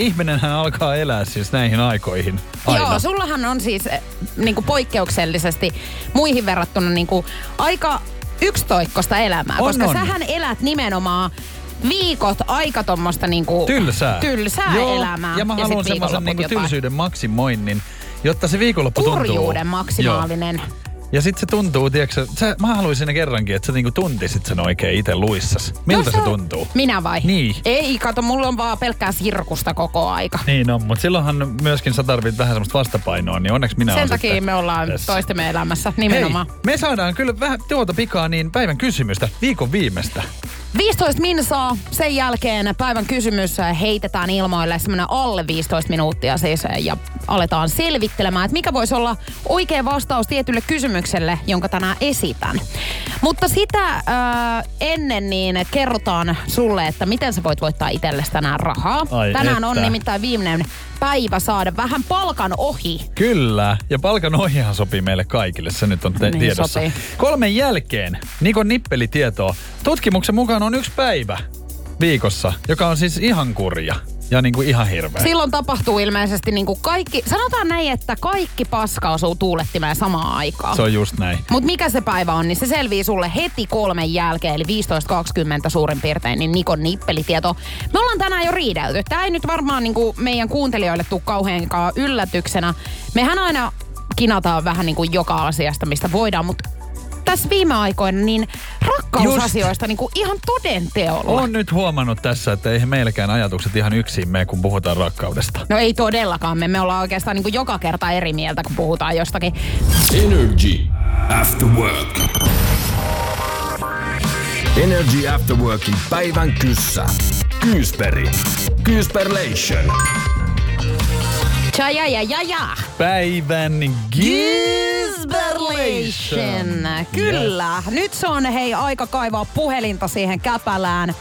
Ihminenhän alkaa elää siis näihin aikoihin. Aina. Joo, sullahan on siis eh, niinku poikkeuksellisesti muihin verrattuna niinku aika yksitoikkosta elämää, On, koska on. sähän elät nimenomaan viikot aika tommosta niinku Tylsää. tylsää Joo, elämää. Ja mä haluan semmoisen viikonloput niinku jotain. tylsyyden maksimoinnin, jotta se viikonloppu tuntuu. Kurjuuden maksimaalinen. Joo. Ja sit se tuntuu, tiedätkö, sä, mä haluaisin ne kerrankin, että sä niinku tuntisit sen oikein itse luissas. Miltä No se tuntuu? Minä vai? Niin. Ei, kato, mulla on vaan pelkkää sirkusta koko aika. Niin on, mutta silloinhan myöskin sä tarvit vähän semmoista vastapainoa, niin onneksi minä Sen takia me ollaan tässä. toistemme elämässä nimenomaan. Hei, me saadaan kyllä vähän tuota pikaa niin päivän kysymystä, viikon viimeistä. 15 minsaa, sen jälkeen päivän kysymys heitetään ilmoille semmoinen alle 15 minuuttia siis ja aletaan selvittelemään, että mikä voisi olla oikea vastaus tietylle kysymykselle, jonka tänään esitän. Mutta sitä äh, ennen niin kerrotaan sulle, että miten sä voit voittaa itsellesi tänään rahaa. Ai tänään on että. nimittäin viimeinen päivä saada vähän palkan ohi. Kyllä, ja palkan ohjahan sopii meille kaikille, se nyt on te- Niin tiedossa. sopii. Kolmen jälkeen, Nikon nippelitietoa, tutkimuksen mukaan on yksi päivä viikossa, joka on siis ihan kurja ja niin kuin ihan hirveä. Silloin tapahtuu ilmeisesti niin kuin kaikki, sanotaan näin, että kaikki paska osuu tuulettimeen samaan aikaan. Se on just näin. Mutta mikä se päivä on, niin se selvii sulle heti kolmen jälkeen, eli 15.20 suurin piirtein, niin Nikon nippelitieto. Me ollaan tänään jo riidelty. Tämä ei nyt varmaan niinku meidän kuuntelijoille tule kauheankaan yllätyksenä. Mehän aina kinataan vähän niin kuin joka asiasta, mistä voidaan, mutta tässä viime aikoina niin rakkausasioista niin kuin ihan toden teolla. On nyt huomannut tässä, että eihän meilläkään ajatukset ihan yksin mene, kun puhutaan rakkaudesta. No ei todellakaan. Me, me ollaan oikeastaan niin kuin joka kerta eri mieltä, kun puhutaan jostakin. Energy After Work. Energy After Workin päivän kyssä. Kyysperi. Kyysperlation. Ja ja ja ja ja. Päivän Gisberlation. Kyllä. Nyt se on hei aika kaivaa puhelinta siihen käpälään.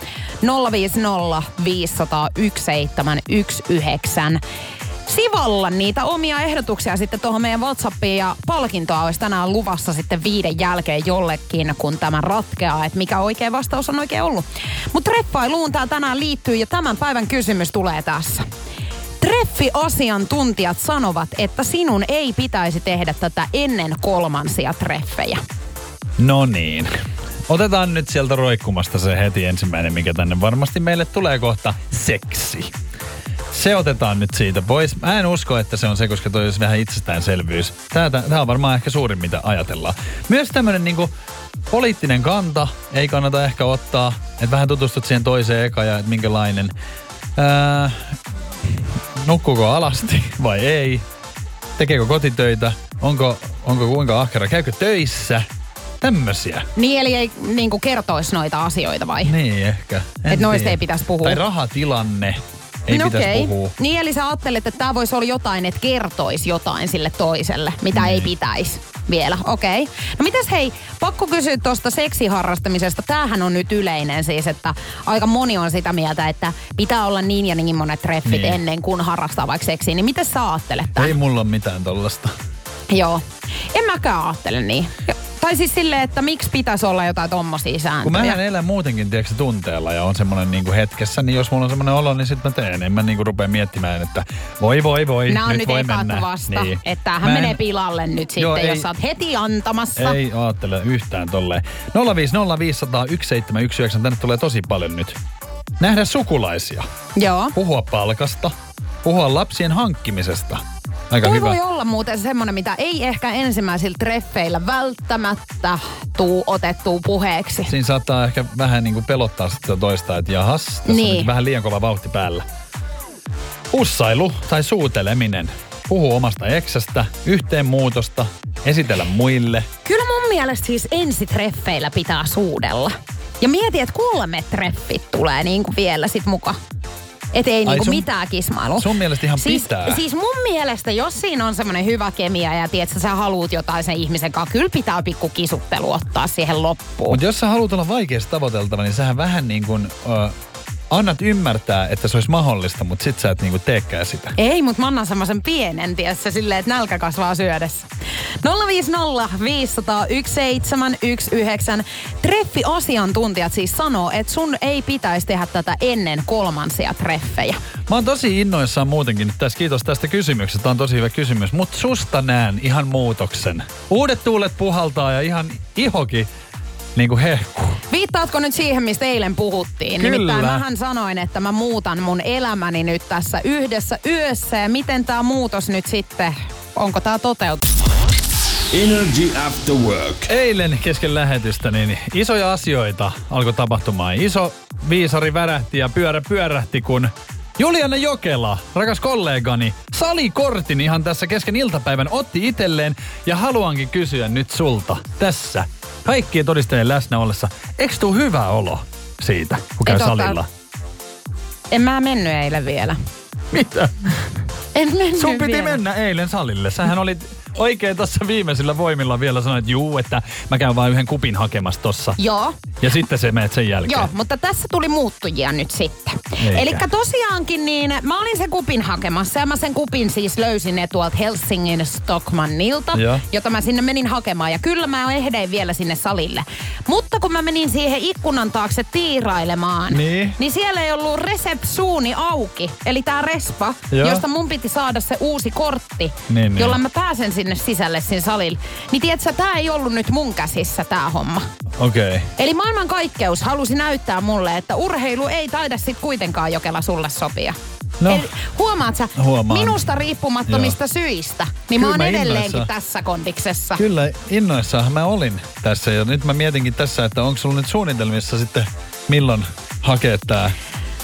050 500 1719. Sivalla niitä omia ehdotuksia sitten tuohon meidän Whatsappiin ja palkintoa olisi tänään luvassa sitten viiden jälkeen jollekin, kun tämä ratkeaa, että mikä oikea vastaus on oikein ollut. Mutta treffailuun tämä tänään liittyy ja tämän päivän kysymys tulee tässä. Treffiasiantuntijat sanovat, että sinun ei pitäisi tehdä tätä ennen kolmansia treffejä. No niin. Otetaan nyt sieltä roikkumasta se heti ensimmäinen, mikä tänne varmasti meille tulee kohta. Seksi. Se otetaan nyt siitä pois. Mä en usko, että se on se, koska toi olisi vähän itsestäänselvyys. Tää, tää, on varmaan ehkä suurin, mitä ajatellaan. Myös tämmönen niinku poliittinen kanta ei kannata ehkä ottaa. Että vähän tutustut siihen toiseen eka ja minkälainen. Ää, nukkuuko alasti vai ei? Tekeekö kotitöitä? Onko, onko kuinka ahkera? Käykö töissä? Tämmösiä. Niin eli ei niin kertoisi noita asioita vai? Niin ehkä. En Et noista ei pitäisi puhua. Tai rahatilanne ei no pitäisi okei. puhua. Niin eli sä ajattelet, että tämä voisi olla jotain, että kertoisi jotain sille toiselle, mitä Niin. ei pitäisi vielä. Okei. No mitäs hei, pakko kysyä tuosta seksiharrastamisesta. Tämähän on nyt yleinen siis, että aika moni on sitä mieltä, että pitää olla niin ja niin monet treffit Niin. ennen kuin harrastaa vaikka seksiä. Niin miten sä ajattelet tämän? Ei mulla ole mitään tollasta. Joo. En mäkään ajattele niin. Tai siis silleen, että miksi pitäisi olla jotain tommosia Kun sääntöjä. mä elän muutenkin, tiedätkö, tunteella ja on semmoinen niinku hetkessä, niin jos mulla on semmoinen olo, niin sitten mä teen. En mä niinku rupea miettimään, että voi voi voi, Nämä nyt, nyt voi mennä. vasta, Niin. että tämähän Mä en- menee pilalle nyt sitten, Joo, jos ei- sä oot heti antamassa. Ei ajattele yhtään tolleen. 050501719, tänne tulee tosi paljon nyt. Nähdä sukulaisia, Joo. puhua palkasta, puhua lapsien hankkimisesta. Aika Toi hyvä. voi olla muuten semmoinen, mitä ei ehkä ensimmäisillä treffeillä välttämättä tuu otettua puheeksi. Siinä saattaa ehkä vähän niin kuin pelottaa sitä toista, että jahas, tässä niin. on Niin. nyt vähän liian kova vauhti päällä. Ussailu tai suuteleminen. Puhu omasta eksästä, yhteen muutosta, esitellä muille. Kyllä mun mielestä siis ensitreffeillä pitää suudella. Ja mieti, että kolme treffit tulee niin kuin vielä sit muka. Et ei niinku sun- mitään kismailu. sun mielestä ihan siis, pitää. Siis mun mielestä, jos siinä on semmoinen hyvä kemia ja tiedät, sä haluut jotain sen ihmisen kanssa, kyllä pitää pikku kisuttelu ottaa siihen loppuun. Mutta jos sä haluat olla vaikeasti tavoiteltava, niin sähän vähän niin kuin ö, annat ymmärtää, että se olisi mahdollista, mutta sit sä et niin kuin teekään sitä. Ei, mutta mä annan semmoisen pienen, tiessä, silleen, että nälkä kasvaa syödessä. 050 500 1719. Treffiasiantuntijat siis sanoo, että sun ei pitäisi tehdä tätä ennen kolmansia treffejä. Mä oon tosi innoissaan muutenkin nyt tässä. Kiitos tästä kysymyksestä. Tämä on tosi hyvä kysymys. Mutta susta näen ihan muutoksen. Uudet tuulet puhaltaa ja ihan ihokin niin kuin hehkuu. Viittaatko nyt siihen, mistä eilen puhuttiin? Kyllä. Nimittäin mähän sanoin, että mä muutan mun elämäni nyt tässä yhdessä yössä. Ja miten tämä muutos nyt sitten, onko tämä toteutunut? Energy After Work. Eilen kesken lähetystä niin isoja asioita alkoi tapahtumaan. Iso viisari värähti ja pyörä pyörähti, kun Juliana Jokela, rakas kollegani, salikortin ihan tässä kesken iltapäivän otti itselleen ja haluankin kysyä nyt sulta tässä kaikkien todistajien läsnä ollessa. Eikö tuu hyvä olo siitä, kun käy ota- salilla? En mä mennyt eilen vielä. Mitä? En mennyt Sun piti vielä. mennä eilen salille. Sähän olit oikein tuossa viimeisillä voimilla vielä sanoit, että juu, että mä käyn vain yhden kupin hakemassa tossa. Joo, Ja sitten se menet sen jälkeen. Joo, mutta tässä tuli muuttujia nyt sitten. Eli tosiaankin niin mä olin sen kupin hakemassa ja mä sen kupin siis löysin ne tuolta Helsingin Stockmannilta, Joo. jota mä sinne menin hakemaan. Ja kyllä mä ehdein vielä sinne salille. Mutta kun mä menin siihen ikkunan taakse tiirailemaan, Niin. niin siellä ei ollut resepsuuni auki. Eli tää respa, Joo. josta mun piti saada se uusi kortti, Niin, niin. jolla mä pääsen sinne sisälle sinne salille. Niin tiedätkö, tää ei ollut nyt mun käsissä tää homma. Okei. Okay. Eli maailmankaikkeus halusi näyttää mulle, että urheilu ei taida sit kuitenkaan Jokela sulle sopia. No. Eli, huomaat sä, Huomaan. minusta riippumattomista syistä, niin Kyllä mä oon mä edelleenkin innoissaan. tässä kondiksessa. Kyllä, innoissahan mä olin tässä ja nyt mä mietinkin tässä, että onko sulla nyt suunnitelmissa sitten milloin hakea tää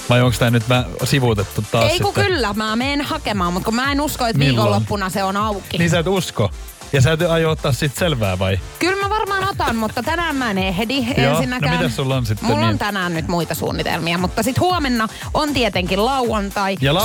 vai onko tää nyt mä sivuutettu taas ei kun sitten? kyllä, mä menen hakemaan, mutta kun mä en usko, että Milloin? viikonloppuna se on auki. Niin sä et usko. Ja sä et aio ottaa sit selvää vai? Kyllä mä varmaan otan, mutta tänään mä en ehdi Joo, ensinnäkään. no mitäs sulla on sitten Mulla on niin? tänään nyt muita suunnitelmia, mutta sitten huomenna on tietenkin lauantai. Ja ei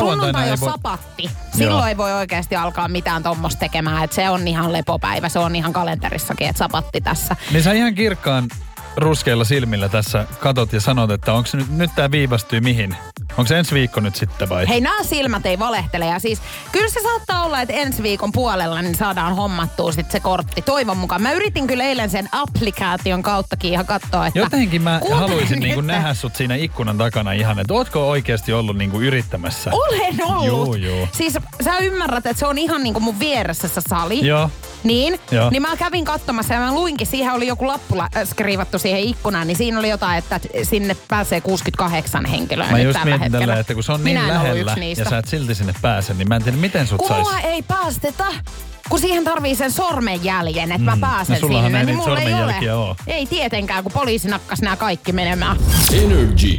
on voi- sapatti. Silloin Joo. ei voi oikeasti alkaa mitään tuommoista tekemään, että se on ihan lepopäivä. Se on ihan kalenterissakin, että sapatti tässä. Niin sä ihan kirkkaan ruskeilla silmillä tässä katot ja sanot, että onko nyt, nyt tää viivästyy mihin? Onko se ensi viikko nyt sitten vai? Hei, nämä silmät ei valehtele. Ja siis kyllä se saattaa olla, että ensi viikon puolella niin saadaan hommattua sitten se kortti. Toivon mukaan. Mä yritin kyllä eilen sen applikaation kauttakin ihan katsoa, että... Jotenkin mä haluaisin niinku nähdä sut siinä ikkunan takana ihan, että ootko oikeasti ollut niinku yrittämässä? Olen ollut. Juu, juu. Siis sä ymmärrät, että se on ihan niinku mun vieressä se sali. Joo. Niin, Joo. niin mä kävin katsomassa ja mä luinkin, siihen oli joku lappu la- äh, skriivattu siihen ikkunaan, niin siinä oli jotain, että sinne pääsee 68 henkilöä Mä nyt just tällä mietin tällä, että kun se on niin Minä lähellä ja sä et silti sinne pääse, niin mä en tiedä miten sut Kun sais. mua ei päästetä, kun siihen tarvii sen sormenjäljen, että mä pääsen no sinne, ei niin mulla ei ole. oo. Ei tietenkään, kun poliisi nakkas nämä kaikki menemään. Energy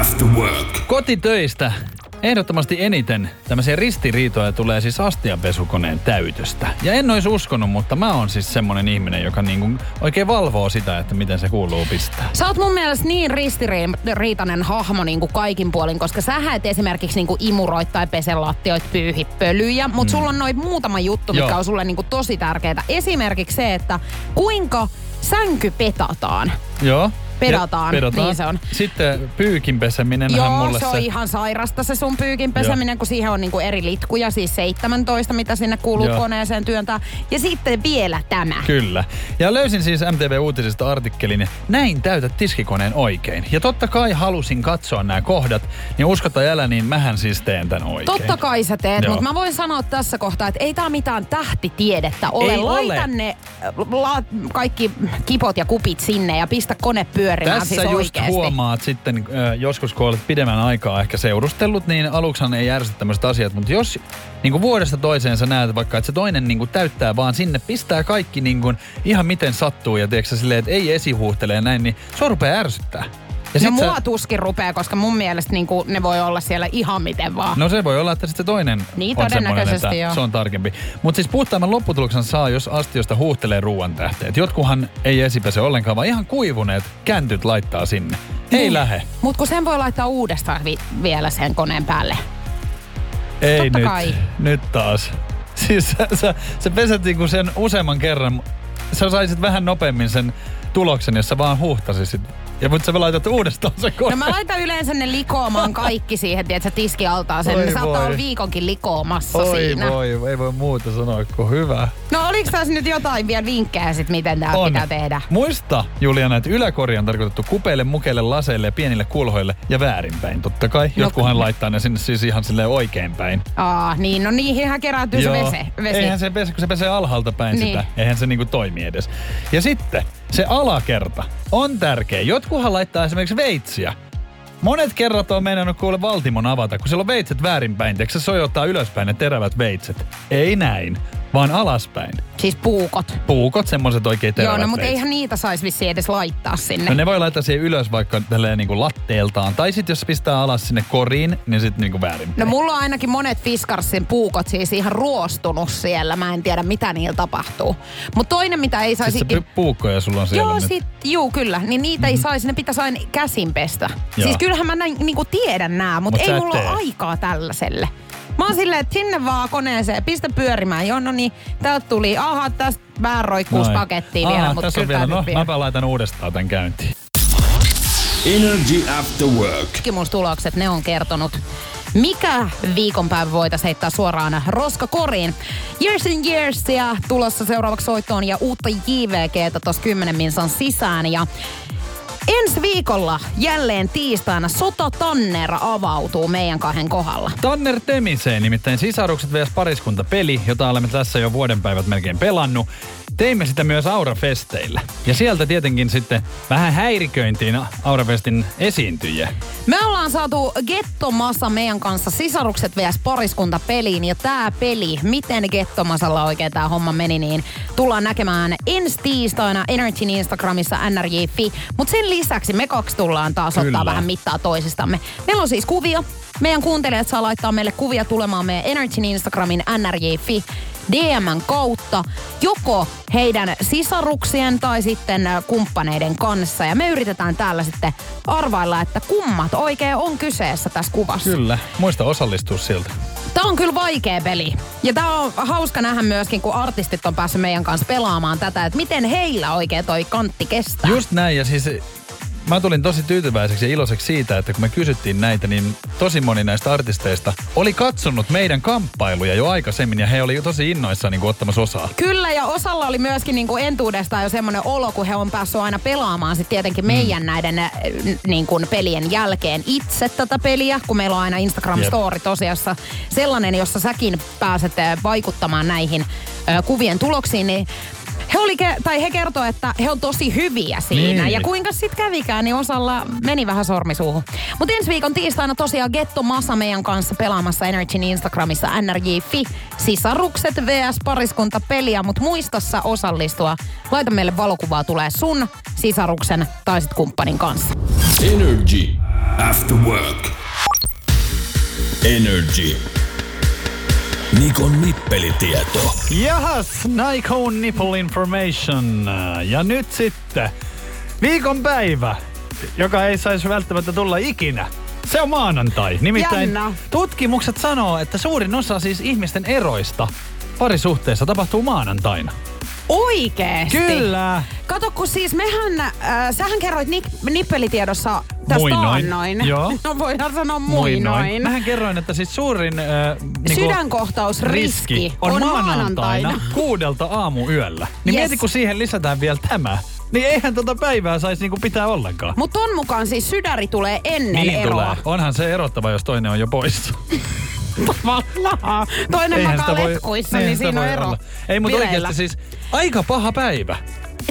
After Work. Kotitöistä ehdottomasti eniten tämmöisiä ristiriitoja tulee siis astianpesukoneen täytöstä. Ja en olisi uskonut, mutta mä oon siis semmonen ihminen, joka niinku oikein valvoo sitä, että miten se kuuluu pistää. Sä oot mun mielestä niin ristiriitainen hahmo niin kuin kaikin puolin, koska sä et esimerkiksi niin kuin imuroit tai pese lattioit pyyhi pölyjä, mutta sulla on noin muutama juttu, Joo. on sulle niin kuin tosi tärkeitä. Esimerkiksi se, että kuinka sänky petataan. Joo. Pedataan, Ja- niin se on. Sitten pyykin peseminen Joo, mulle se on ihan sairasta se sun pyykin peseminen, kun siihen on niinku eri litkuja, siis 17, mitä sinne kuuluu Joo. koneeseen työntää. Ja sitten vielä tämä. Kyllä. Ja löysin siis MTV-uutisista artikkelin, näin täytät tiskikoneen oikein. Ja totta kai halusin katsoa nämä kohdat, niin usko tai älä, niin mähän siis teen tämän oikein. Totta kai sä teet, Joo. mutta mä voin sanoa tässä kohtaa, että ei tää mitään tähtitiedettä ole. Ei Laita ole. ne la, kaikki kipot ja kupit sinne ja pistä kone pyörimään Tässä siis just oikeesti. huomaat sitten, äh, joskus kun olet pidemmän aikaa ehkä seurustellut, niin aluksihan ei ärsytä tämmöiset asiat, mutta jos niin kuin vuodesta toiseen sä näet vaikka, että se toinen niin kuin täyttää vaan sinne, pistää kaikki niin kuin ihan miten sattuu ja tiedätkö, silleen, että ei esihuuhtele ja näin, niin se rupeaa ärsyttää. Ja no sä- mua tuskin rupeaa, koska mun mielestä niinku, ne voi olla siellä ihan miten vaan. No se voi olla, että sitten se toinen Niin, on todennäköisesti että joo. se on tarkempi. Mutta siis puhtaamman lopputuloksen saa, jos astiosta huuhtelee ruoan tähteet. Jotkuhan ei esipese ollenkaan, vaan ihan kuivuneet käntyt laittaa sinne. Ei Niin. lähe. Mut kun sen voi laittaa uudestaan vi- vielä sen koneen päälle. Ei Totta nyt. kai. Nyt taas. Siis sä, sä, sä peset niinku sen useamman kerran. Sä saisit vähän nopeammin sen tuloksen, jos sä vaan huuhtasisit. Ja mut sä laitat uudestaan sen No koneen. mä laitan yleensä ne likoamaan kaikki siihen, tiedätkö, tiskialtaan sen. Oi Ne saattaa olla viikonkin likoamassa Oi siinä. voi, ei voi muuta sanoa kuin hyvä. No oliks tässä nyt jotain vielä vinkkejä sit, miten tää pitää tehdä? Muista, Juliana, että yläkori on tarkoitettu kupeille, mukeille, laseille ja pienille kulhoille ja väärinpäin. Totta kai. No Jotkuhan kun- laittaa ne sinne siis ihan silleen oikeinpäin. Aa, niin, no niihinhän kerääntyy se vese. vesi. Eihän se pese, kun se pesee alhaalta päin Niin. sitä. Eihän se niinku toimi edes. Ja sitten se alakerta on tärkeä. Jotkuhan laittaa esimerkiksi veitsiä. Monet kerrat on meinannut kuule Valtimon avata, kun siellä on veitset väärinpäin. Tiedätkö se sojottaa ylöspäin ne terävät veitset? Ei näin, vaan alaspäin. Siis puukot. Puukot, semmoiset oikein terävät Joo, no mutta eihän niitä saisi vissiin edes laittaa sinne. No ne voi laittaa siihen ylös vaikka tälleen niinku latteeltaan. Tai sitten jos pistää alas sinne koriin, niin sitten niinku väärin. No mulla on ainakin monet Fiskarsin puukot siis ihan ruostunut siellä. Mä en tiedä mitä niillä tapahtuu. Mutta toinen mitä ei saisi... Pu- puukkoja sulla on siellä Joo, nyt. sit, juu, kyllä. Niin niitä ei saisi, ne pitäisi aina käsin pestä. Joo. Siis kyllähän mä näin, niinku tiedän nää, mutta Mut ei mulla ole aikaa tällaiselle. Mä oon silleen, että sinne vaan koneeseen, pistä pyörimään. Joo, no niin, täältä tuli, aha, tästä vähän roikkuus Noin. pakettiin vielä, mutta tässä on kyllä vielä. No, vielä. mäpä laitan uudestaan tämän käyntiin. Energy After Work. tutkimustulokset, ne on kertonut, mikä viikonpäivä voitaisiin heittää suoraan roskakoriin. Years and Years ja tulossa seuraavaksi soittoon ja uutta JVGtä tuossa 10 minsan sisään. Ja ensi viikolla jälleen tiistaina Sota Tanner avautuu meidän kahden kohdalla. Tanner Temiseen, nimittäin sisarukset vs. pariskunta peli, jota olemme tässä jo vuodenpäivät melkein pelannut. Teimme sitä myös Aurafesteillä. Ja sieltä tietenkin sitten vähän häiriköintiin Aurafestin esiintyjiä. Me ollaan saatu Gettomassa meidän kanssa sisarukset vs. pariskunta peliin ja tää peli, miten Gettomasalla oikein tää homma meni, niin tullaan näkemään ensi tiistaina Energyn Instagramissa nrj.fi. Mutta sen lisäksi me kaksi tullaan taas Kyllä. ottaa vähän mittaa toisistamme. Meillä on siis kuvia. Meidän kuuntelijat saa laittaa meille kuvia tulemaan meidän Energyn Instagramin nrj.fi DMn kautta, joko heidän sisaruksien tai sitten äh, kumppaneiden kanssa. Ja me yritetään täällä sitten arvailla, että kummat oikein on kyseessä tässä kuvassa. Kyllä. Muista osallistua siltä. Tämä on kyllä vaikea peli. Ja tämä on hauska nähdä myöskin, kun artistit on päässyt meidän kanssa pelaamaan tätä, että miten heillä oikein toi kantti kestää. Just näin, ja siis mä tulin tosi tyytyväiseksi ja iloiseksi siitä, että kun me kysyttiin näitä, niin tosi moni näistä artisteista oli katsonut meidän kamppailuja jo aikaisemmin, ja he oli tosi innoissaan niin ottamassa osaa. Kyllä, ja osalla oli myöskin niinku entuudestaan jo semmoinen olo, kun he on päässyt aina pelaamaan sitten tietenkin meidän näiden äh, niin kuin pelien jälkeen itse tätä peliä, kun meillä on aina Instagram. Story tosiassa sellainen, jossa säkin pääset äh, vaikuttamaan näihin äh, kuvien tuloksiin, niin he, oli ke- tai he kertoi, että he on tosi hyviä siinä. Niin. Ja kuinka sitten kävikään, niin osalla meni vähän sormisuuhun. Mutta ensi viikon tiistaina tosiaan Getto Masa meidän kanssa pelaamassa Energyn Instagramissa nrj.fi. Sisarukset vs. pariskunta peliä, mutta muistassa osallistua. Laita meille valokuvaa, tulee sun sisaruksen tai sit kumppanin kanssa. Energy After Work. Energy. Nikon nippelitieto. Jahas, Nikon Nipple Information. Ja nyt sitten viikon päivä, joka ei saisi välttämättä tulla ikinä. Se on maanantai. Nimittäin Jännä. tutkimukset sanoo, että suurin osa siis ihmisten eroista parisuhteessa tapahtuu maanantaina. Oikeesti? Kyllä. Kato, kun siis mehän, äh, sähän kerroit nip- nippelitiedossa tästä Muinoin. taannoin. Joo. No voidaan sanoa muinoin. Mähän kerroin, että siis suurin äh, niinku Sydänkohtausriski on, on maanantaina, maanantaina. kuudelta aamuyöllä. Niin Yes. mieti, kun siihen lisätään vielä tämä. Niin eihän tota päivää saisi niinku pitää ollenkaan. Mutta ton mukaan siis sydäri tulee ennen Niin eroa. tulee. Onhan se erottava, jos toinen on jo poissa. Tavallaan. Toinen Eihän makaa letkuissa, niin sitä siinä on ero. olla. Ei, mutta oikeasti siis aika paha päivä.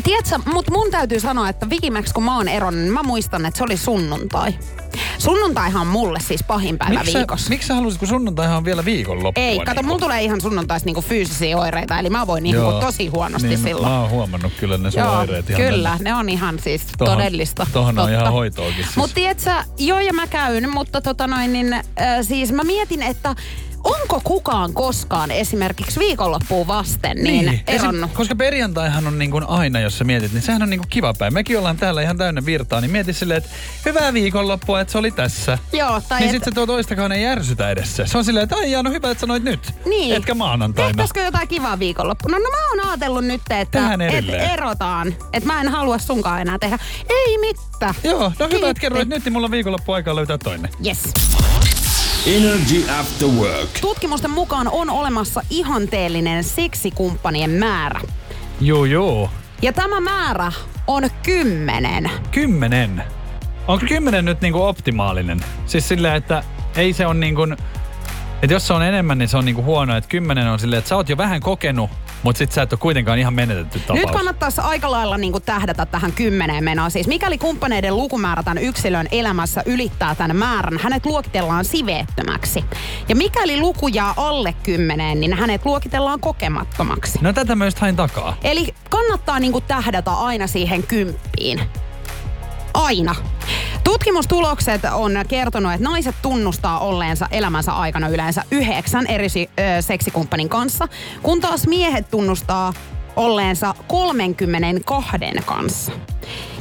Tiedätkö, mut mun täytyy sanoa, että viimeksi kun mä oon eronnut, niin mä muistan, että se oli sunnuntai. Sunnuntaihan on mulle siis pahin päivä Miksi sä, viikossa. miksi sä halusit, kun sunnuntaihan on vielä viikonloppua? Ei, kato, niin mulla tulee ihan sunnuntaisi niinku fyysisiä oireita, eli mä voin niinku tosi huonosti niin, silloin. Mä oon huomannut kyllä ne sun Joo, oireet ihan kyllä, tänne. ne on ihan siis Tohon- todellista. tohon on totta. ihan hoitoakin siis. Mutta tiedätkö, joo ja mä käyn, mutta tota noin, niin, äh, siis mä mietin, että onko kukaan koskaan esimerkiksi viikonloppuun vasten niin, eronnut? Esim, koska perjantaihan on niin kuin aina, jos sä mietit, niin sehän on niin kuin kiva päivä. Mekin ollaan täällä ihan täynnä virtaa, niin mieti silleen, että hyvää viikonloppua, että se oli tässä. Joo, tai niin et- sit se tuo toistakaan ei järsytä edessä. Se on silleen, että ai jaa, no hyvä, että sanoit nyt. Niin. Etkä maanantaina. Tehtäisikö jotain kivaa viikonloppuna? No mä oon ajatellut nyt, että et erotaan. Että mä en halua sunkaan enää tehdä. Ei mitään. Joo, no hyvä, että kerroit nyt, niin mulla on viikonloppu aikaa löytää toinen. Yes. Energy After Work. Tutkimusten mukaan on olemassa ihanteellinen seksikumppanien määrä. Joo, joo. Ja tämä määrä on kymmenen. Kymmenen. Onko kymmenen nyt niinku optimaalinen? Siis silleen, että ei se on niinku... Että jos se on enemmän, niin se on niinku huono. Että kymmenen on silleen, että sä oot jo vähän kokenut, mutta sit sä et ole kuitenkaan ihan menetetty tapaus. Nyt kannattaisi aika lailla niin kuin tähdätä tähän kymmeneen menoon. Siis mikäli kumppaneiden lukumäärä tämän yksilön elämässä ylittää tämän määrän, hänet luokitellaan siveettömäksi. Ja mikäli luku jää alle kymmeneen, niin hänet luokitellaan kokemattomaksi. No tätä just hain takaa. Eli kannattaa niin kuin tähdätä aina siihen kymppiin. Aina. Tutkimustulokset on kertonut, että naiset tunnustaa olleensa elämänsä aikana yleensä yhdeksän eri seksikumppanin kanssa, kun taas miehet tunnustaa olleensa 32 kanssa.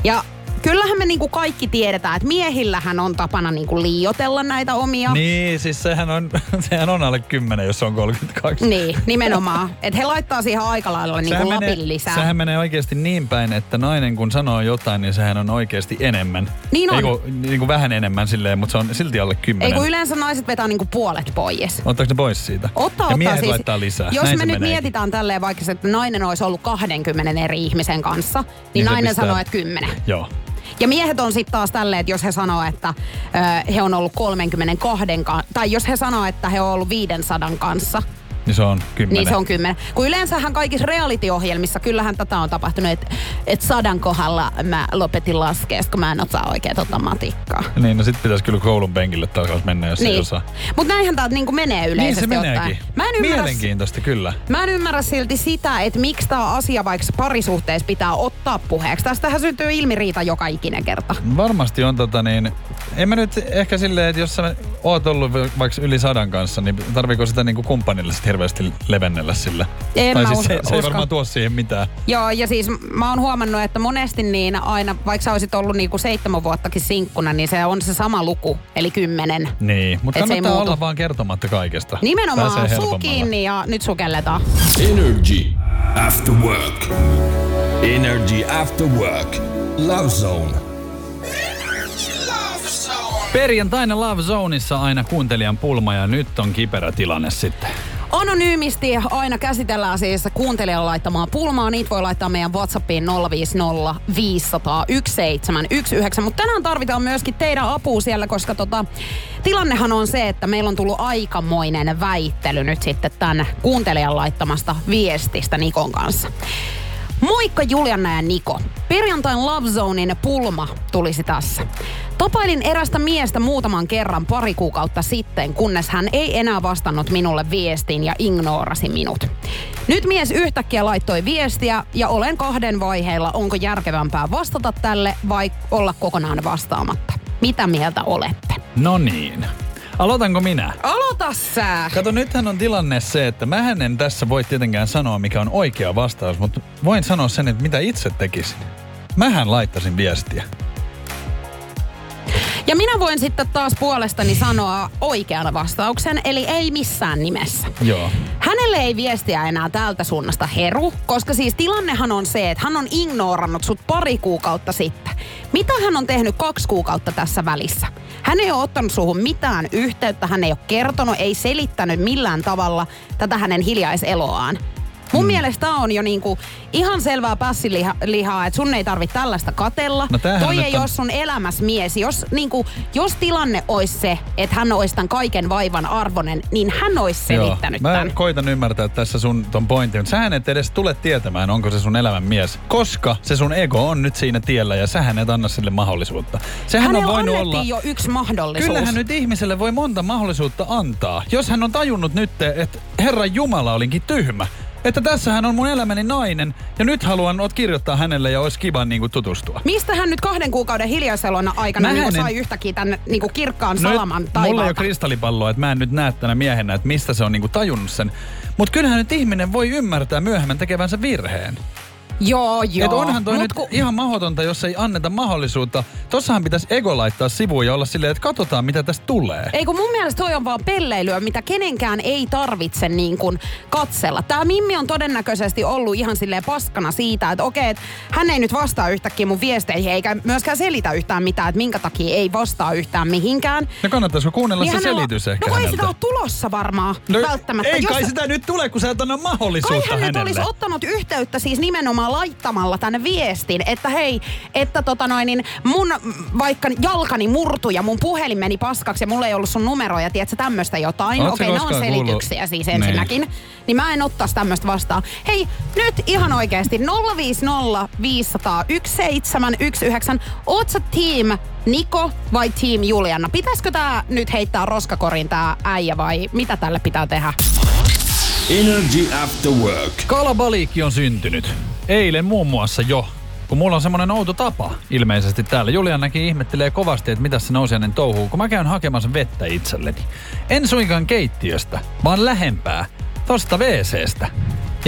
Ja kyllähän me niinku kaikki tiedetään, että miehillähän on tapana niinku liiotella näitä omia. Niin, siis sehän on, sehän on alle 10, jos on 32. Niin, nimenomaan. Että he laittaa siihen aika lailla niinku lapin menee, lisää. sehän menee oikeasti niin päin, että nainen kun sanoo jotain, niin sehän on oikeasti enemmän. Niin on. Ei kun, niin kuin vähän enemmän silleen, mutta se on silti alle 10. Ei kun yleensä naiset vetää niinku puolet pois. Ottaako ne pois siitä? Ottaa, ja ottaa miehet siis, laittaa lisää. Jos Näin me nyt mietitään tälleen vaikka, että nainen olisi ollut 20 eri ihmisen kanssa, niin, Niin nainen pistää- sanoo, että 10. Joo. Ja miehet on sitten taas tälleen, että jos he sanoo, että ö, he on ollut 32, ka- tai jos he sanoo, että he on ollut 500 kanssa, Niin se on 10. niin se on 10. Kun yleensähän kaikissa reality-ohjelmissa, kyllähän tätä on tapahtunut, että et sadan kohdalla mä lopetin laskea, kun mä en osaa oikein tota matikkaa. Niin, no sit pitäisi kyllä koulun penkille takaisin mennä, jos ei Niin. osaa. Mutta näinhän tää niinku menee Niin yleisesti se meneekin. ottaen. Mä en ymmärrä, Mielenkiintoista kyllä. Mä en ymmärrä silti sitä, että miksi tämä asia vaikka parisuhteessa pitää ottaa puheeksi. Tästähän syntyy ilmiriita joka ikinen kerta. Varmasti on tota niin, en mä nyt ehkä silleen, että jos sä oot ollut vaikka yli sadan kanssa, niin tarviiko sitä niinku kumppanille sit hirveästi levennellä sillä? En tai mä siis us- se, se ei varmaan tuo siihen mitään. Joo, ja siis mä oon huomannut, että monesti niin aina, vaikka sä olisit ollut niinku seitsemän vuottakin sinkkuna, niin se on se sama luku, eli kymmenen. Niin, mutta Et se ei kannattaa muutu. olla vaan kertomatta kaikesta. Nimenomaan kiinni ja nyt sukelletaan. Energy After Work. Energy After Work. Love Zone. Perjantaina Love Zoneissa aina kuuntelijan pulma ja nyt on kiperä tilanne sitten. Anonyymisti aina käsitellään siis kuuntelijan laittamaa pulmaa. Niitä voi laittaa meidän WhatsAppiin 050 500 1719. Mutta tänään tarvitaan myöskin teidän apua siellä, koska tota, tilannehan on se, että meillä on tullut aikamoinen väittely nyt sitten tämän kuuntelijan laittamasta viestistä Nikon kanssa. Moikka Juliana ja Niko. Perjantain Love Zonein pulma tulisi tässä. Tapailin erästä miestä muutaman kerran pari kuukautta sitten, kunnes hän ei enää vastannut minulle viestiin ja ignorasi minut. Nyt mies yhtäkkiä laittoi viestiä ja olen kahden vaiheilla, onko järkevämpää vastata tälle vai olla kokonaan vastaamatta. Mitä mieltä olette? No niin. Aloitanko minä? Aloita sä! Kato, nythän on tilanne se, että mä en tässä voi tietenkään sanoa, mikä on oikea vastaus, mutta voin sanoa sen, että mitä itse tekisin. Mähän laittaisin viestiä. Ja minä voin sitten taas puolestani sanoa oikean vastauksen, eli ei missään nimessä. Joo. Hänelle ei viestiä enää täältä suunnasta heru, koska siis tilannehan on se, että hän on ignorannut sut pari kuukautta sitten. Mitä hän on tehnyt kaksi kuukautta tässä välissä? Hän ei ole ottanut suhun mitään yhteyttä, hän ei ole kertonut, ei selittänyt millään tavalla tätä hänen hiljaiseloaan. Mun mm. mielestä on jo niinku ihan selvää pässilihaa, että sun ei tarvitse tällaista katella. No Toi ei on- ole sun elämäs mies. Jos, niinku, jos tilanne olisi se, että hän olisi tämän kaiken vaivan arvonen, niin hän olisi selittänyt Mä tämän. koitan ymmärtää tässä sun ton pointin, sähän et edes tule tietämään, onko se sun elämän mies. Koska se sun ego on nyt siinä tiellä ja sähän et anna sille mahdollisuutta. Sehän Hänellä on voinut olla... jo yksi mahdollisuus. Kyllähän nyt ihmiselle voi monta mahdollisuutta antaa. Jos hän on tajunnut nyt, että Herran Jumala olinkin tyhmä. Että tässähän on mun elämäni nainen ja nyt haluan ot kirjoittaa hänelle ja olisi kiva niin kuin tutustua. Mistä hän nyt kahden kuukauden hiljaiselon aikana niin sai yhtäkkiä tämän niin kirkkaan No, salaman mulla ei ole taivaalta? kristallipalloa, että mä en nyt näe tänä miehenä, että mistä se on niinku tajunnut sen. Mutta kyllähän nyt ihminen voi ymmärtää myöhemmin tekevänsä virheen. Joo, joo. Et onhan toi Mut nyt ku- ihan mahdotonta, jos ei anneta mahdollisuutta. Tossahan pitäisi ego laittaa sivuun ja olla silleen, että katsotaan mitä tästä tulee. Ei kun mun mielestä toi on vaan pelleilyä, mitä kenenkään ei tarvitse niin kuin katsella. Tää Mimmi on todennäköisesti ollut ihan silleen paskana siitä, että okei, että hän ei nyt vastaa yhtäkkiä mun viesteihin, eikä myöskään selitä yhtään mitään, että minkä takia ei vastaa yhtään mihinkään. No kannattaisiko kuunnella se hänellä- selitys ehkä No ei sitä ole tulossa varmaan No, välttämättä. ei kai Jos- sitä nyt tule, kun sä et anna Kai mahdollisuutta hän nyt hänelle. olisi ottanut yhteyttä siis nimenomaan laittamalla tänne viestin, että hei, että tota noin, niin mun vaikka jalkani murtui ja mun puhelin meni paskaksi ja mulla ei ollut sun numeroja, tiedätkö tämmöistä jotain. Okei, ne on koskaan kuullut- selityksiä siis Niin. ensinnäkin. Niin mä en ottaisi tämmöistä vastaan. Hei, nyt ihan oikeasti 050 500 1719. Oot sä team Niko vai team Juliana? Pitäisikö tää nyt heittää roskakoriin tää äijä vai mitä tälle pitää tehdä? Energy After Work. Kalabaliikki on syntynyt. Eilen muun muassa jo. Kun mulla on semmonen outo tapa ilmeisesti täällä. Juliannakin ihmettelee kovasti, että mitä se nousiainen touhuu, kun mä käyn hakemassa vettä itselleni. En suinkaan keittiöstä, vaan lähempää. Tosta WCstä.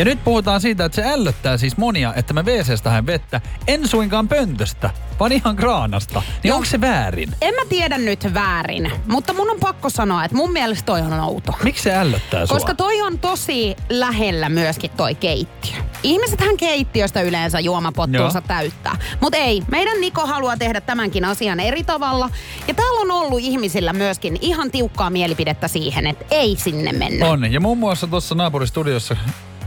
Ja nyt puhutaan siitä, että se ällöttää siis monia, että mä WCstä haen vettä. En suinkaan pöntöstä, vaan ihan kraanasta. Niin onko se väärin? En mä tiedä nyt väärin, mutta mun on pakko sanoa, että mun mielestä toi on outo. Miksi se ällöttää sua? Koska toi on tosi lähellä myöskin toi keittiö. Ihmisethän keittiöstä yleensä juomapottuunsa Joo. täyttää. Mutta ei, meidän Niko haluaa tehdä tämänkin asian eri tavalla. Ja täällä on ollut ihmisillä myöskin ihan tiukkaa mielipidettä siihen, että ei sinne mennä. On. Ja muun muassa tuossa naapuristudiossa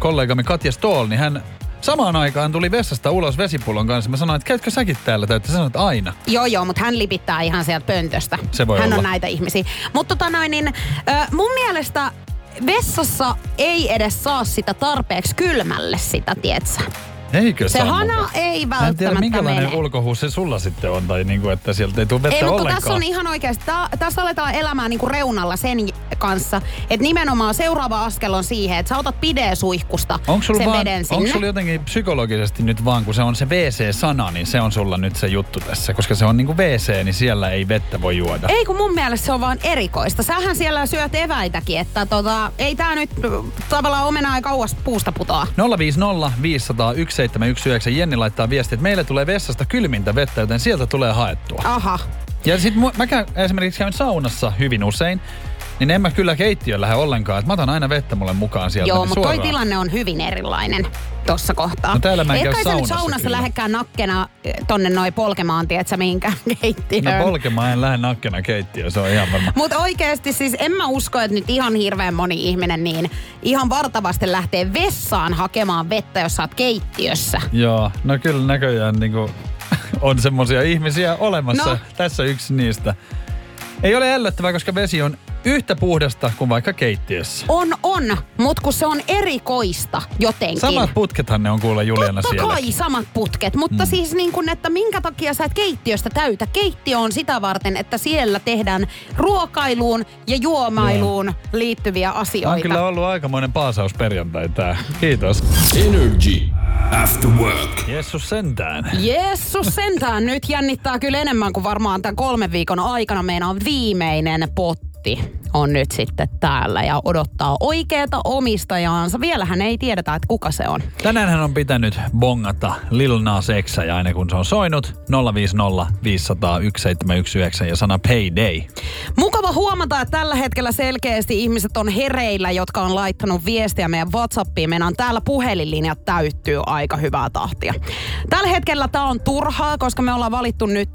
kollegamme Katja Stoll, niin hän samaan aikaan tuli vessasta ulos vesipullon kanssa. Mä sanoin, että käytkö säkin täällä täyttä? Sanoit aina. Joo, joo, mutta hän lipittää ihan sieltä pöntöstä. Se voi hän olla. on näitä ihmisiä. Mutta tota noin, niin, ö, mun mielestä vessassa ei edes saa sitä tarpeeksi kylmälle sitä, tietsä. Eikö Se hana ei Mä en tiedä, välttämättä minkälainen mene. ulkohuus se sulla sitten on, tai niinku, että sieltä ei tule vettä Ei, mutta ollenkaan. tässä on ihan oikeasti, tää, tässä aletaan elämään niinku reunalla sen kanssa, että nimenomaan seuraava askel on siihen, että sä otat pidesuihkusta Onko sulla, sen vaan, veden sinne. onko sulla jotenkin psykologisesti nyt vaan, kun se on se WC-sana, niin se on sulla nyt se juttu tässä. Koska se on niinku WC, niin siellä ei vettä voi juoda. Ei kun mun mielestä se on vaan erikoista. Sähän siellä syöt eväitäkin, että tota, ei tää nyt äh, tavallaan omena ei kauas puusta putoa. 050 500 1719. Jenni laittaa viestiä, että meille tulee vessasta kylmintä vettä, joten sieltä tulee haettua. Aha. Ja sit mu- mä käyn, esimerkiksi käyn saunassa hyvin usein, niin en mä kyllä keittiön lähde ollenkaan. Että mä otan aina vettä mulle mukaan sieltä. Joo, niin mutta toi tilanne on hyvin erilainen tossa kohtaa. No täällä mä en Eikä käy saunassa saunassa kyllä. lähekkään nakkena eh, tonne noin polkemaan, tietsä mihinkään keittiöön. No polkemaan en lähde nakkena keittiöön, se on ihan varma. Mutta oikeasti siis en mä usko, että nyt ihan hirveän moni ihminen niin ihan vartavasti lähtee vessaan hakemaan vettä, jos sä oot keittiössä. Joo, no kyllä näköjään niinku, on semmosia ihmisiä olemassa. No. Tässä yksi niistä. Ei ole ällöttävää, koska vesi on yhtä puhdasta kuin vaikka keittiössä. On, on, mutta kun se on erikoista jotenkin. Samat putkethan ne on kuule Juliana Totta siellä. kai samat putket, mutta mm. siis niin kuin, että minkä takia sä et keittiöstä täytä. Keittiö on sitä varten, että siellä tehdään ruokailuun ja juomailuun liittyviä On asioita. kyllä ollut aikamoinen paasaus perjantai tää. Kiitos. Energy After Work. Jessus sentään. Jessus sentään, nyt jännittää kyllä enemmän kuin varmaan tämän kolmen viikon aikana. Meidän on viimeinen potti pasti. On nyt sitten täällä ja odottaa oikeata omistajaansa. Vielähän ei tiedetä, että kuka se on. Tänään hän on pitänyt bongata Lil Nas Xä ja aina kun se on soinut 050 500 1719 ja sana payday. Mukava huomata, että tällä hetkellä selkeästi ihmiset on hereillä, jotka on laittanut viestiä meidän Whatsappiin. Meidän on täällä puhelinlinjat täyttyy aika hyvää tahtia. Tällä hetkellä tämä on turhaa, koska me ollaan valittu nyt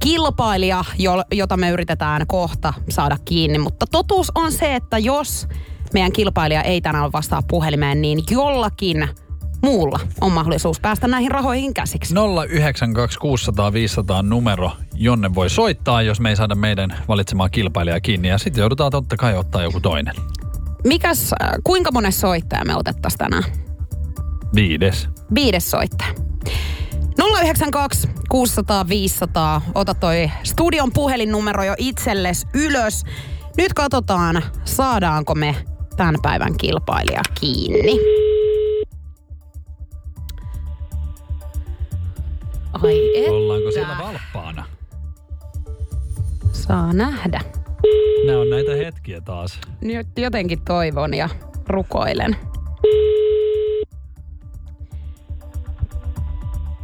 kilpailija, jo- jota me yritetään kohta saada kiinni. Mutta totuus on se, että jos meidän kilpailija ei tänään vastaa puhelimeen, niin jollakin muulla on mahdollisuus päästä näihin rahoihin käsiksi. 092600 numero, jonne voi soittaa, jos me ei saada meidän valitsemaa kilpailijaa kiinni. Ja sitten joudutaan totta kai ottaa joku toinen. Mikäs, äh, kuinka monen soittaja me otettaisiin tänään? Viides. Viides soittaja. 092 600 500. Ota toi studion puhelinnumero jo itselles ylös. Nyt katsotaan, saadaanko me tämän päivän kilpailija kiinni. Ai että. Ollaanko siellä valppaana? Saa nähdä. Nämä on näitä hetkiä taas. Nyt jotenkin toivon ja rukoilen.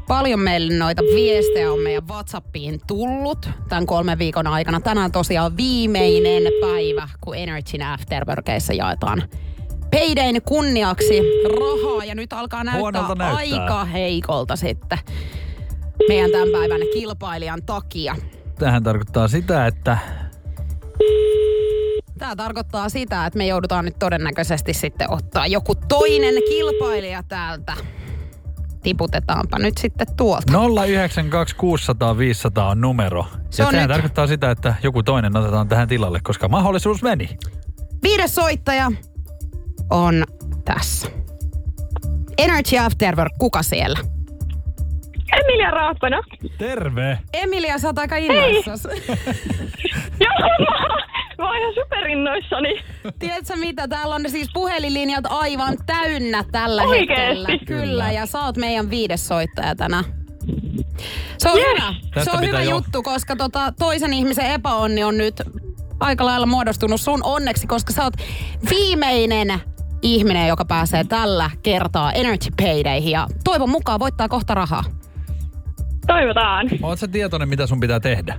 Paljon meille noita viestejä on meidän WhatsAppiin tullut tämän kolmen viikon aikana. Tänään tosiaan viimeinen päivä, kun Energy Afterworkeissa jaetaan Paydayn kunniaksi rahaa ja nyt alkaa näyttää, näyttää. aika heikolta sitten meidän tämän päivän kilpailijan takia. Tähän tarkoittaa sitä, että Tämä tarkoittaa sitä, että me joudutaan nyt todennäköisesti sitten ottaa joku toinen kilpailija täältä. Tiputetaanpa nyt sitten tuolta. 092600 500 on numero. Se ja on sehän nyt- tarkoittaa sitä, että joku toinen otetaan tähän tilalle, koska mahdollisuus meni. Viides soittaja on tässä. Energy Afterwork, kuka siellä? Emilia Raappana. Terve! Emilia, sä oot aika innoissas. Joo, oon ihan superinnoissani. Tiedätkö mitä, täällä on siis puhelinlinjat aivan täynnä tällä Oikeesti? hetkellä. Kyllä, ja sä oot meidän viides soittaja tänään. Se on Yes. hyvä. Tästä se on hyvä jo- juttu, koska tota, toisen ihmisen epäonni on nyt aika lailla muodostunut sun onneksi, koska sä oot viimeinen ihminen, joka pääsee tällä kertaa Energy Paydayhin ja toivon mukaan voittaa kohta rahaa. Toivotaan. Oot sä tietoinen, mitä sun pitää tehdä?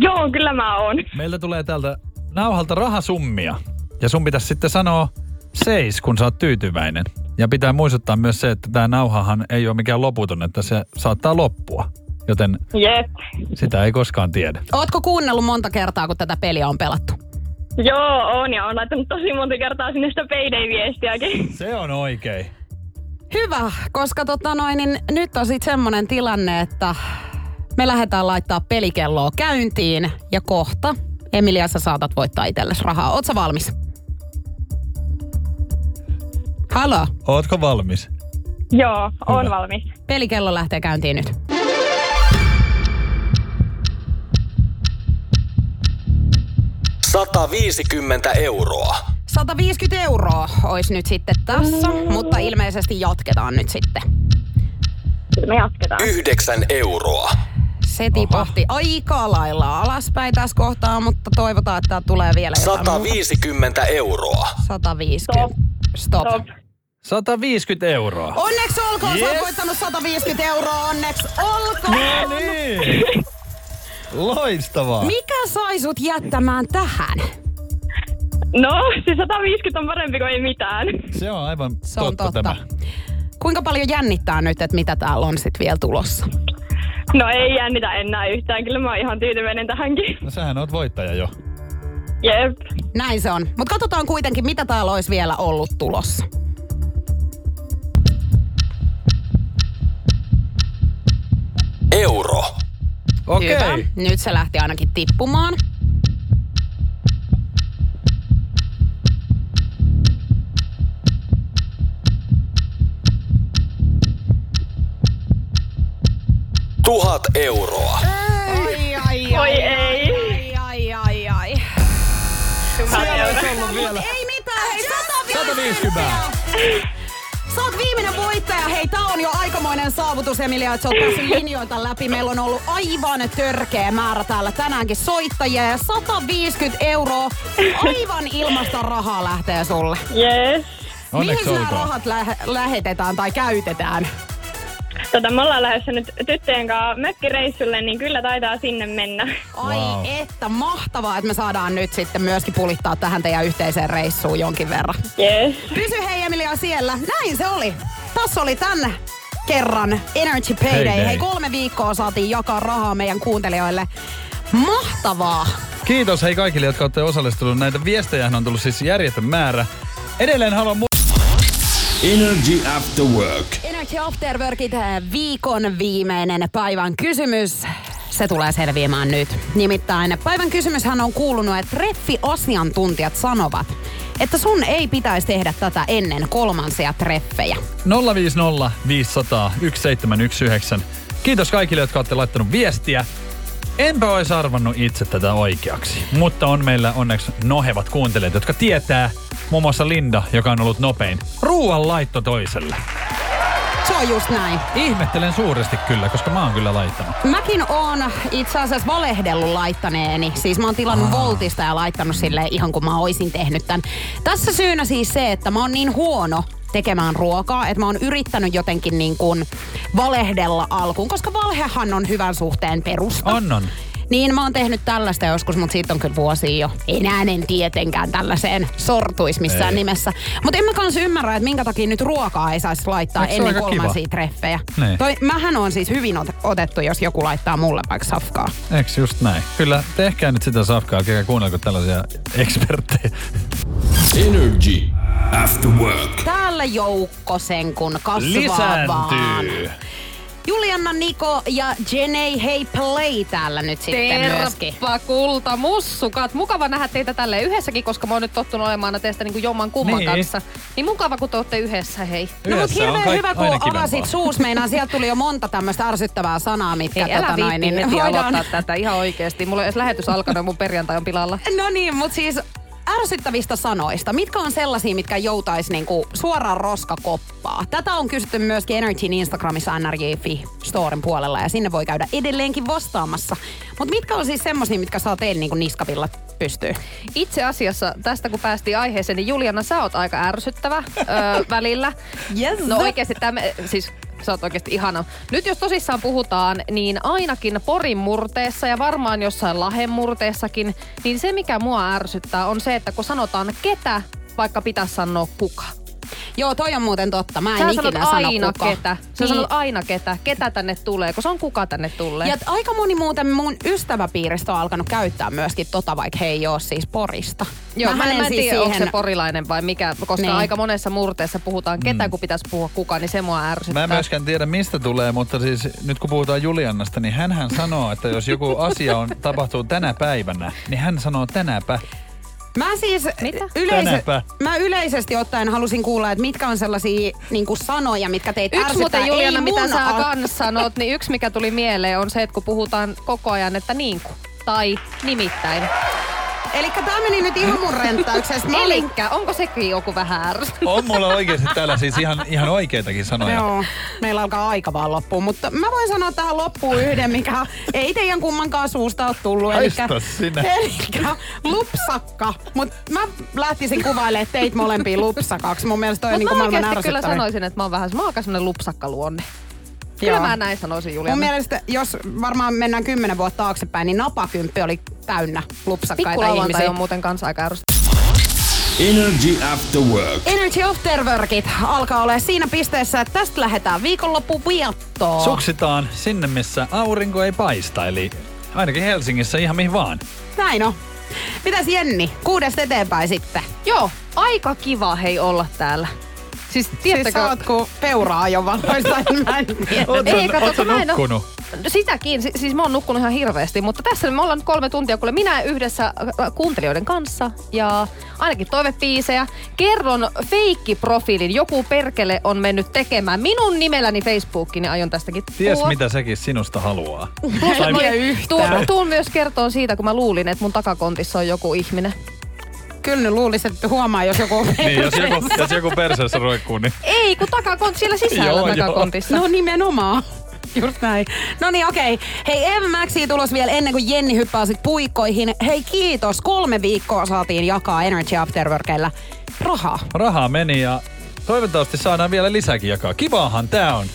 Joo, kyllä mä oon. Meillä tulee täältä nauhalta rahasummia. Ja sun pitäisi sitten sanoa seis, kun sä oot tyytyväinen. Ja pitää muistuttaa myös se, että tämä nauhahan ei ole mikään loputon, että se saattaa loppua. Joten Jep. sitä ei koskaan tiedä. Ootko kuunnellut monta kertaa, kun tätä peliä on pelattu? Joo, on ja on laittanut tosi monta kertaa sinne sitä payday-viestiäkin. Se on oikein. Hyvä, koska tota noin, niin nyt on sitten semmoinen tilanne, että me lähdetään laittaa pelikelloa käyntiin ja kohta Emilia, sä saatat voittaa itsellesi rahaa. Oot sä valmis? Halo, Ootko valmis? Joo, on Hyvä. valmis. pelikello lähtee käyntiin nyt. Sata viisikymmentä euroa. 150 euroa olisi nyt sitten tässä, mutta ilmeisesti jatketaan nyt sitten. Me jatketaan. Yhdeksän euroa. Se tipahti aika lailla alaspäin tässä kohtaa, mutta toivotaan, että tää tulee vielä jotain muuta. 150 euroa. 150. Stop. Stop. 150 euroa. Onneksi olkoon, yes. sä oot voittanut 150 euroa, onneksi olkoon. No niin. Loistavaa. Mikä sai sut jättämään tähän? No, siis 150 on parempi kuin ei mitään. Se on aivan Se on totta, totta. tämä. Kuinka paljon jännittää nyt, että mitä täällä on sit vielä tulossa? No ei jännitä enää yhtään. Kyllä mä oon ihan tyytyväinen tähänkin. No sähän oot voittaja jo. Jep. Näin se on. Mutta katsotaan kuitenkin, mitä täällä olisi vielä ollut tulossa. Euro. Okei. Hyvä. Nyt se lähti ainakin tippumaan. Tuhat euroa. Ai, ai, Oi ai, ei. ai, ai, ai, ai. Tuhat euroa. ollut vielä. Ei mitään, hei 150. Sä oot viimeinen voittaja. Hei, tää on jo aikamoinen saavutus, Emilia, että sä oot päässyt linjoilta läpi. Meillä on ollut aivan törkeä määrä täällä tänäänkin soittajia ja 150 euroa aivan ilmasta rahaa lähtee sulle. Yes. Onneksi Mihin nämä rahat lä- lähetetään tai käytetään? Tota, me ollaan lähdössä nyt tyttöjen kanssa mökkireissulle, niin kyllä taitaa sinne mennä. Ai Wow. että mahtavaa, että me saadaan nyt sitten myöskin pulittaa tähän teidän yhteiseen reissuun jonkin verran. Yes. Pysy hei Emilia siellä. Näin se oli. Tässä oli tän kerran Energy Payday. Payday. Hei kolme viikkoa saatiin jakaa rahaa meidän kuuntelijoille. Mahtavaa. Kiitos hei kaikille, jotka olette osallistunut. Näitä viestejä on tullut siis järjetön määrä. Edelleen haluan mu- Energy After Work. Energy After Workit äh, viikon viimeinen päivän kysymys. Se tulee selviämään nyt. Nimittäin päivän kysymyshän on kuulunut, että treffiasiantuntijat sanovat, että sun ei pitäisi tehdä tätä ennen kolmansia treffejä. 050 500 1719. Kiitos kaikille, jotka olette laittanut viestiä. Enpä olisi arvannut itse tätä oikeaksi, mutta on meillä onneksi nohevat kuuntelijat, jotka tietää, muun muassa Linda, joka on ollut nopein, ruoan laitto toiselle. Se on just näin. Ihmettelen suuresti kyllä, koska mä oon kyllä laittanut. Mäkin oon itse asiassa valehdellut laittaneeni. Siis mä oon tilannut Voltista ja laittanut sille ihan kuin mä oisin tehnyt tämän. Tässä syynä siis se, että mä oon niin huono tekemään ruokaa, että mä oon yrittänyt jotenkin niin kuin valehdella alkuun, koska valhehan on hyvän suhteen perusta. On, on. Niin mä oon tehnyt tällaista joskus, mutta siitä on kyllä vuosia jo. Enää en tietenkään tällaiseen sortuisi missään Ei. nimessä. Mutta en mä kans ymmärrä, että minkä takia nyt ruokaa ei saisi laittaa Eikö ennen aika kiva? kolmansia treffejä. Niin. Toi, mähän on siis hyvin ot- otettu, jos joku laittaa mulle vaikka safkaa. Eiks just näin? Kyllä, tehkää nyt sitä safkaa, kuunnelko tällaisia eksperttejä. Energy After Work. Täällä joukko sen kun kasvaa vaan. Lisääntyy. Julianna, Niko ja Jenei Hey Play täällä nyt sitten myöskin. Terppa kulta, mussukat. Mukava nähdä teitä tälle yhdessäkin, koska mä oon nyt tottunut olemaan teistä niin kuin jomman kumman Niin. kanssa. Niin mukava, kun te olette yhdessä, hei. No mut on hirveän kaik- hyvä, kun aina avasit suus meinaan. Sieltä tuli jo monta tämmöistä ärsyttävää sanaa, mitkä Hei, tota noin, heti voidaan... aloittaa tätä ihan oikeesti. Mulla ei edes lähetys alkanut mun perjantai on pilalla. No niin, mutta siis ärsyttävistä sanoista. Mitkä on sellaisia, mitkä joutaisi niinku suoraan roskakoppaa? Tätä on kysytty myöskin Energyn Instagramissa NRJ.fi Storen puolella ja sinne voi käydä edelleenkin vastaamassa. Mutta mitkä on siis semmoisia, mitkä saa teille niinku niskapillat pystyy? Itse asiassa tästä kun päästiin aiheeseen, niin Juliana, sä oot aika ärsyttävä öö, välillä. Yes. No oikeasti tämä, siis sä oot oikeasti ihana. Nyt jos tosissaan puhutaan, niin ainakin Porin murteessa ja varmaan jossain Lahen murteessakin, niin se mikä mua ärsyttää on se, että kun sanotaan ketä, vaikka pitäisi sanoa kuka. Joo, toi on muuten totta. Mä en Sä ikinä sanot sano aina kuka. ketä. Sä Niin. sanot aina ketä. Ketä tänne tulee, kun se on kuka tänne tulee. Ja aika moni muuten mun ystäväpiiristä on alkanut käyttää myöskin tota, vaikka he ei oo siis Porista. Joo, mä, Mähän en, mä en siis tiedä, onko se siihen- porilainen vai mikä, koska Niin. aika monessa murteessa puhutaan ketä, kun pitäisi puhua kuka, niin se mua Mä ärsyttää. en myöskään tiedä mistä tulee, mutta siis nyt kun puhutaan Juliannasta, niin hän sanoo, että jos joku asia on, tapahtuu tänä päivänä, niin hän sanoo tänäpä. Mä siis Mitä? yleise- mä yleisesti ottaen halusin kuulla, että mitkä on sellaisia niin sanoja, mitkä teitä Yksi muuten Juliana, mitä mun sä al- kans sanot, niin yksi mikä tuli mieleen on se, että kun puhutaan koko ajan, että niin kuin, tai nimittäin. Elikkä tää meni nyt ihan mun renttäyksestä. Mä olin... Elikkä, onko sekin joku vähän ärsyttävä? On mulla oikeasti täällä siis ihan, ihan oikeitakin sanoja. Joo, meillä alkaa aika vaan loppuun, mutta mä voin sanoa tähän loppuun yhden, mikä ei teidän kummankaan suusta ole tullut. Elikkä, elikkä lupsakka. Mut mä lähtisin kuvailemaan teitä molempia lupsakaksi. Mun mielestä toi on Mutta niinku mä maailman kyllä sanoisin, että mä oon vähän, mä oon lupsakkaluonne. Kyllä Joo. mä näin sanoisin, Juliana. Mun mielestä, jos varmaan mennään kymmenen vuotta taaksepäin, niin napakymppi oli täynnä lupsakkaita ihmisiä. on muuten kanssa aika. Energy After Work. Energy After Workit alkaa olla siinä pisteessä, että tästä lähdetään viikonloppu viettoon. Suksitaan sinne, missä aurinko ei paista, eli ainakin Helsingissä ihan mihin vaan. Näin on. Mitäs Jenni? Kuudesta eteenpäin sitten. Joo, aika kiva hei olla täällä. Siis Siis tiedättekö, sä oot kuin peuraa jo valoista, mä en tiedä. Oot Ei, kato, mä en nukkunut? Sitäkin, si- siis mä oon nukkunut ihan hirveästi, mutta tässä me ollaan nyt kolme tuntia, kuule minä yhdessä äh, kuuntelijoiden kanssa ja ainakin toivepiisejä. Kerron feikkiprofiilin, joku perkele on mennyt tekemään minun nimelläni Facebookiin, niin aion tästäkin Ties puhua. mitä sekin sinusta haluaa. Mä- tuun, tuun myös kertoa siitä, kun mä luulin, että mun takakontissa on joku ihminen. Kyllä nyt luulisin, että huomaa, jos joku on Niin, jos joku, jos joku perseessä roikkuu, niin Ei, kun takakont siellä sisällä Joo, joo. takakontissa. No nimenomaan. Just näin. No niin, okei. Hei, Eva Maxi tulos vielä ennen kuin Jenni hyppää sit puikkoihin. Hei, kiitos. Kolme viikkoa saatiin jakaa Energy Afterworkilla rahaa. rahaa meni ja toivottavasti saadaan vielä lisäkin jakaa. Kivaahan tää on.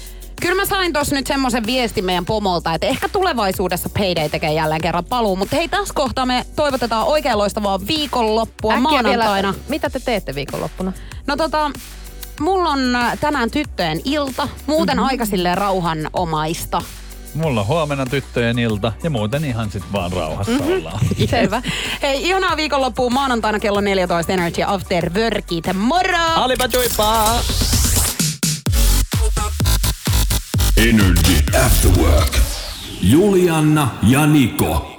Kyllä mä sain tossa nyt semmoisen viestin meidän pomolta, että ehkä tulevaisuudessa Payday tekee jälleen kerran paluu. Mutta hei, tässä kohtaa me toivotetaan oikein loistavaa viikonloppua Äkkiä maanantaina. vielä, mitä te teette viikonloppuna? No tota, mulla on äh, tänään tyttöjen ilta. Muuten Mhm. mm-hmm. aika silleen rauhanomaista. Mulla on huomenna tyttöjen ilta ja muuten ihan sit vaan rauhassa mm-hmm. ollaan. Selvä. Hei, ihanaa viikonloppua maanantaina kello 14 Energy After Workit. Moro! Alipa juipaa! Energy After Work. Julianna ja Niko.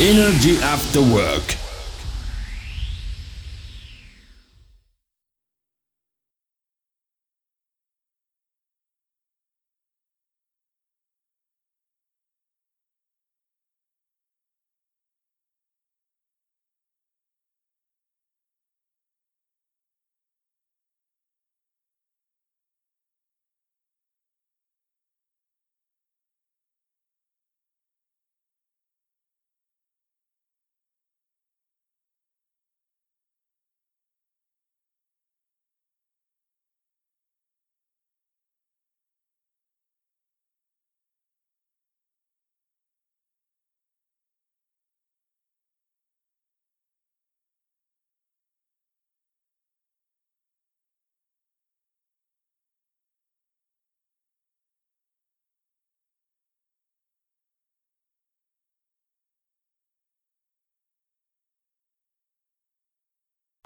Energy After Work.